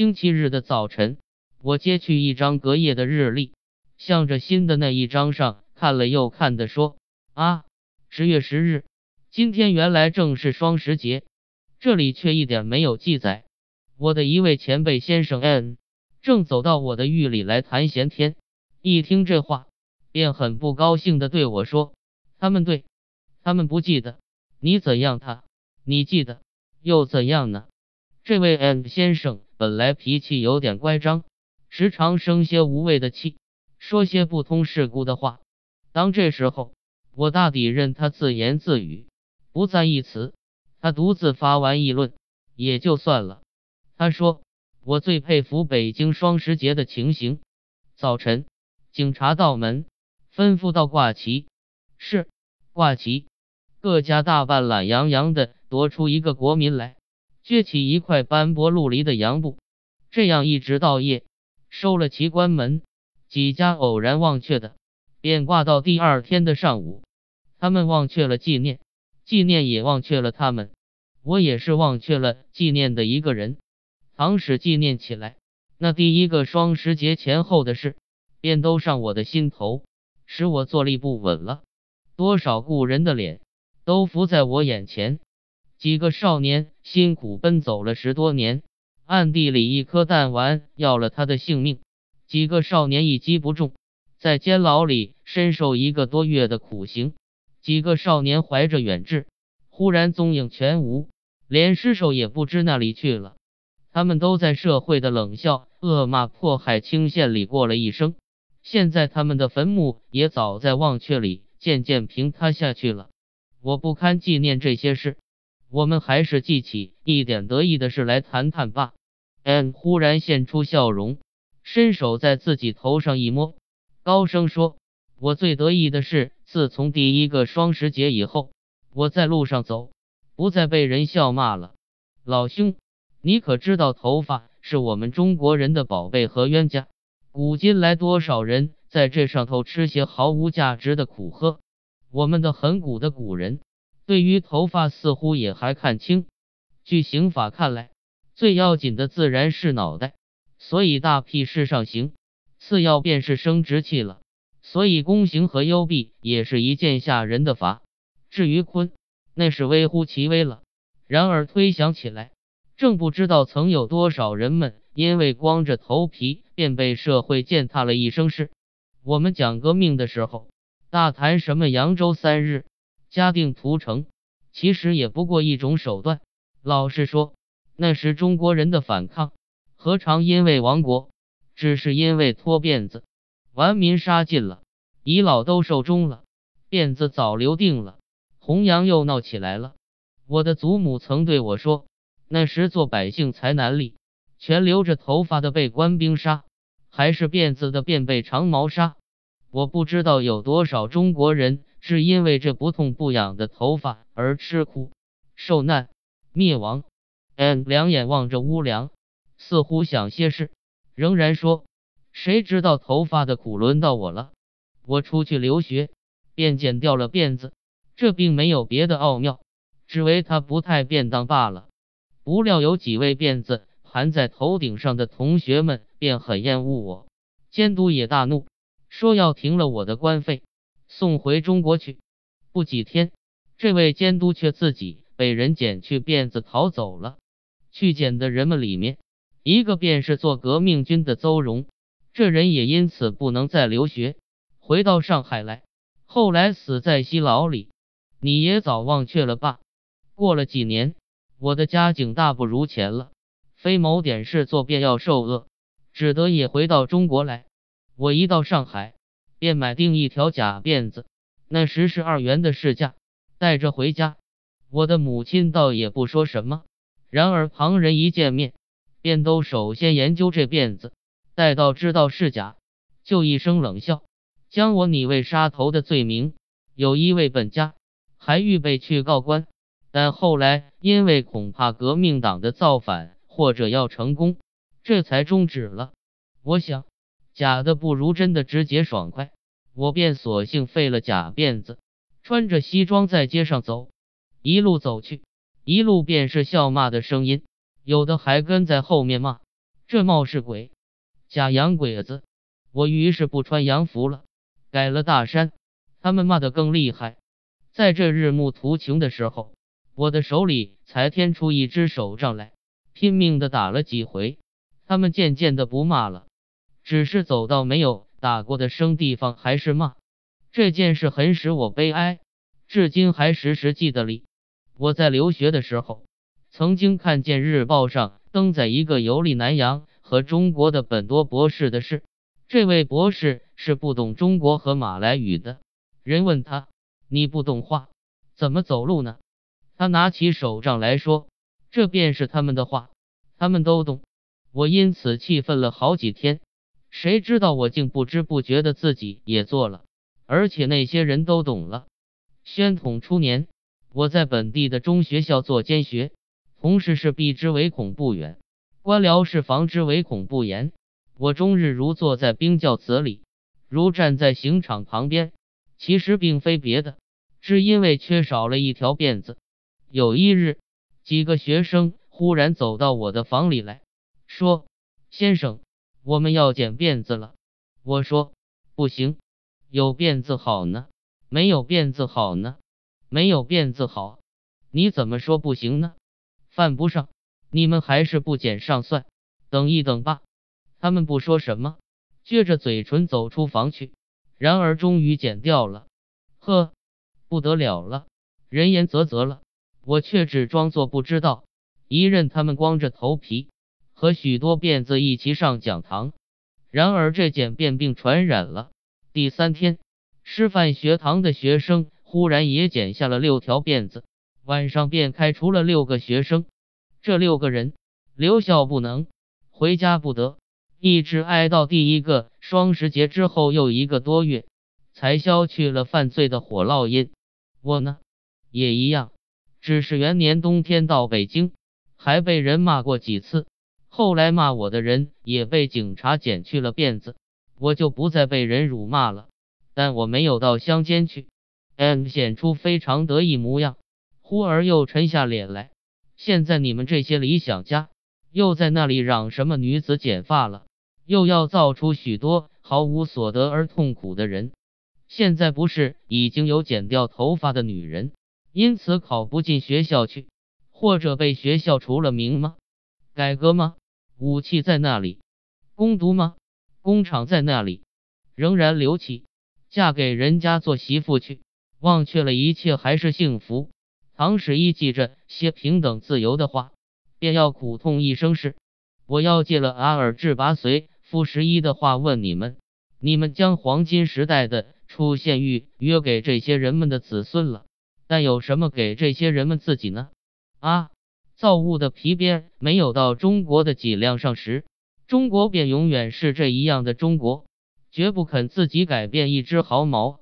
星期日的早晨，我揭去一张隔夜的日历，向着新的那一张上看了又看的说：“啊，十月十日，今天原来正是双十节，这里却一点没有记载。”我的一位前辈先生 N 正走到我的狱里来谈闲天，一听这话，便很不高兴的对我说：“他们对，他们不记得，你怎样他，你记得又怎样呢？”这位 N 先生本来脾气有点乖张，时常生些无谓的气，说些不通世故的话。当这时候，我大抵任他自言自语，不赞一词，他独自发完议论，也就算了。他说：“我最佩服北京双十节的情形。早晨，警察到门，吩咐到挂旗。是挂旗，各家大半懒洋洋的夺出一个国民来，撅起一块斑驳陆离的洋布，这样一直到夜，收了旗关门。几家偶然忘却的，便挂到第二天的上午。他们忘却了纪念，纪念也忘却了他们。我也是忘却了纪念的一个人。”倘使纪念起来，那第一个双十节前后的事，便都上我的心头，使我坐立不稳了。多少故人的脸都浮在我眼前。几个少年辛苦奔走了十多年，暗地里一颗弹丸要了他的性命。几个少年一击不中，在监牢里深受一个多月的苦刑。几个少年怀着远志，忽然踪影全无，连尸首也不知哪里去了。他们都在社会的冷笑、恶骂、迫害、倾羡里过了一生，现在他们的坟墓也早在忘却里渐渐平塌下去了。我不堪纪念这些事，我们还是记起一点得意的事来谈谈吧。N 忽然现出笑容，伸手在自己头上一摸，高声说：“我最得意的是，自从第一个双十节以后，我在路上走，不再被人笑骂了。老兄。”你可知道，头发是我们中国人的宝贝和冤家？古今来，多少人在这上头吃些毫无价值的苦喝？我们的很古的古人，对于头发似乎也还看清。据刑法看来，最要紧的自然是脑袋，所以大辟是上刑；次要便是生殖器了，所以宫刑和幽闭也是一件吓人的法。至于坤，那是微乎其微了。然而推想起来，正不知道曾有多少人们因为光着头皮便被社会践踏了一生事。我们讲革命的时候，大谈什么扬州三日、嘉定屠城，其实也不过一种手段。老实说，那时中国人的反抗，何尝因为亡国？只是因为脱辫子，顽民杀尽了，遗老都寿终了，辫子早留定了，弘扬又闹起来了。我的祖母曾对我说。那时做百姓才难立，全留着头发的被官兵杀，还是辫子的便被长矛杀。我不知道有多少中国人是因为这不痛不痒的头发而吃苦、受难、灭亡。N 两眼望着屋梁，似乎想些事，仍然说：“谁知道头发的苦轮到我了？我出去留学，便剪掉了辫子，这并没有别的奥妙，只为他不太便当罢了。”不料有几位辫子盘在头顶上的同学们便很厌恶我，监督也大怒，说要停了我的官费，送回中国去。不几天，这位监督却自己被人剪去辫子逃走了。去剪的人们里面，一个便是做革命军的邹荣，这人也因此不能再留学，回到上海来，后来死在西牢里。你也早忘却了吧？过了几年。我的家境大不如前了，非某点事做便要受饿，只得也回到中国来。我一到上海，便买定一条假辫子，那时是二元的市价，带着回家。我的母亲倒也不说什么，然而旁人一见面，便都首先研究这辫子，待到知道是假，就一声冷笑，将我拟为杀头的罪名。有一位本家还预备去告官。但后来因为恐怕革命党的造反或者要成功，这才终止了。我想假的不如真的直接爽快，我便索性废了假辫子，穿着西装在街上走，一路走去，一路便是笑骂的声音，有的还跟在后面骂，这冒是鬼，假洋鬼子！我于是不穿洋服了，改了大衫。他们骂得更厉害。在这日暮途穷的时候，我的手里才添出一支手杖来，拼命的打了几回。他们渐渐的不骂了，只是走到没有打过的生地方还是骂。这件事很使我悲哀，至今还时时记得里。我在留学的时候，曾经看见日报上登载一个游历南洋和中国的本多博士的事。这位博士是不懂中国和马来语的。人问他：“你不懂话，怎么走路呢？”他拿起手杖来说：“这便是他们的话，他们都懂。”我因此气愤了好几天。谁知道我竟不知不觉的自己也做了。而且那些人都懂了。宣统初年，我在本地的中学校做监学，同事是避之唯恐不远，官僚是防之唯恐不严。我终日如坐在冰窖子里，如站在刑场旁边。其实并非别的，只因为缺少了一条辫子。有一日，几个学生忽然走到我的房里来说：“先生，我们要剪辫子了。”我说：“不行。”有辫子好呢，没有辫子好呢，没有辫子好，你怎么说不行呢？犯不上，你们还是不剪上算，等一等吧。他们不说什么，撅着嘴唇走出房去。然而终于剪掉了，呵，不得了了，人言啧啧了。我却只装作不知道，一任他们光着头皮和许多辫子一起上讲堂。然而这剪辫病传染了。第三天，师范学堂的学生忽然也剪下了六条辫子，晚上便开除了六个学生。这六个人留校不能，回家不得，一直挨到第一个双十节之后又一个多月，才消去了犯罪的火烙印。我呢，也一样，只是元年冬天到北京，还被人骂过几次。后来骂我的人也被警察剪去了辫子。我就不再被人辱骂了，但我没有到乡间去。M 显出非常得意模样，忽而又沉下脸来。现在你们这些理想家又在那里嚷什么女子剪发了，又要造出许多毫无所得而痛苦的人。现在不是已经有剪掉头发的女人，因此考不进学校去，或者被学校除了名吗？改革吗？武器在那里？攻读吗？工厂在那里，仍然留起，嫁给人家做媳妇去，忘却了一切还是幸福。唐史一记着些平等自由的话，便要苦痛一生是。我要借了阿尔智巴随傅十一的话问你们：你们将黄金时代的出现预约给这些人们的子孙了，但有什么给这些人们自己呢？啊，造物的皮鞭没有到中国的脊梁上时。中国便永远是这一样的中国，绝不肯自己改变一只毫毛。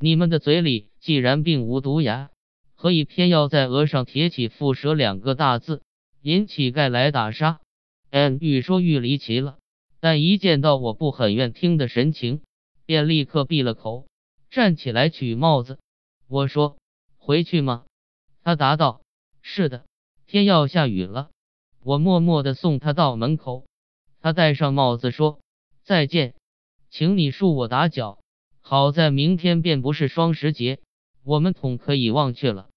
你们的嘴里既然并无毒牙，何以偏要在额上贴起“蝮蛇”两个大字，引乞丐来打杀？n 愈说愈离奇了，但一见到我不很愿听的神情，便立刻闭了口，站起来取帽子。我说：“回去吗？”他答道：“是的，天要下雨了。”我默默地送他到门口。他戴上帽子说：“再见，请你恕我打搅。好在明天便不是双十节，我们统可以忘却了。”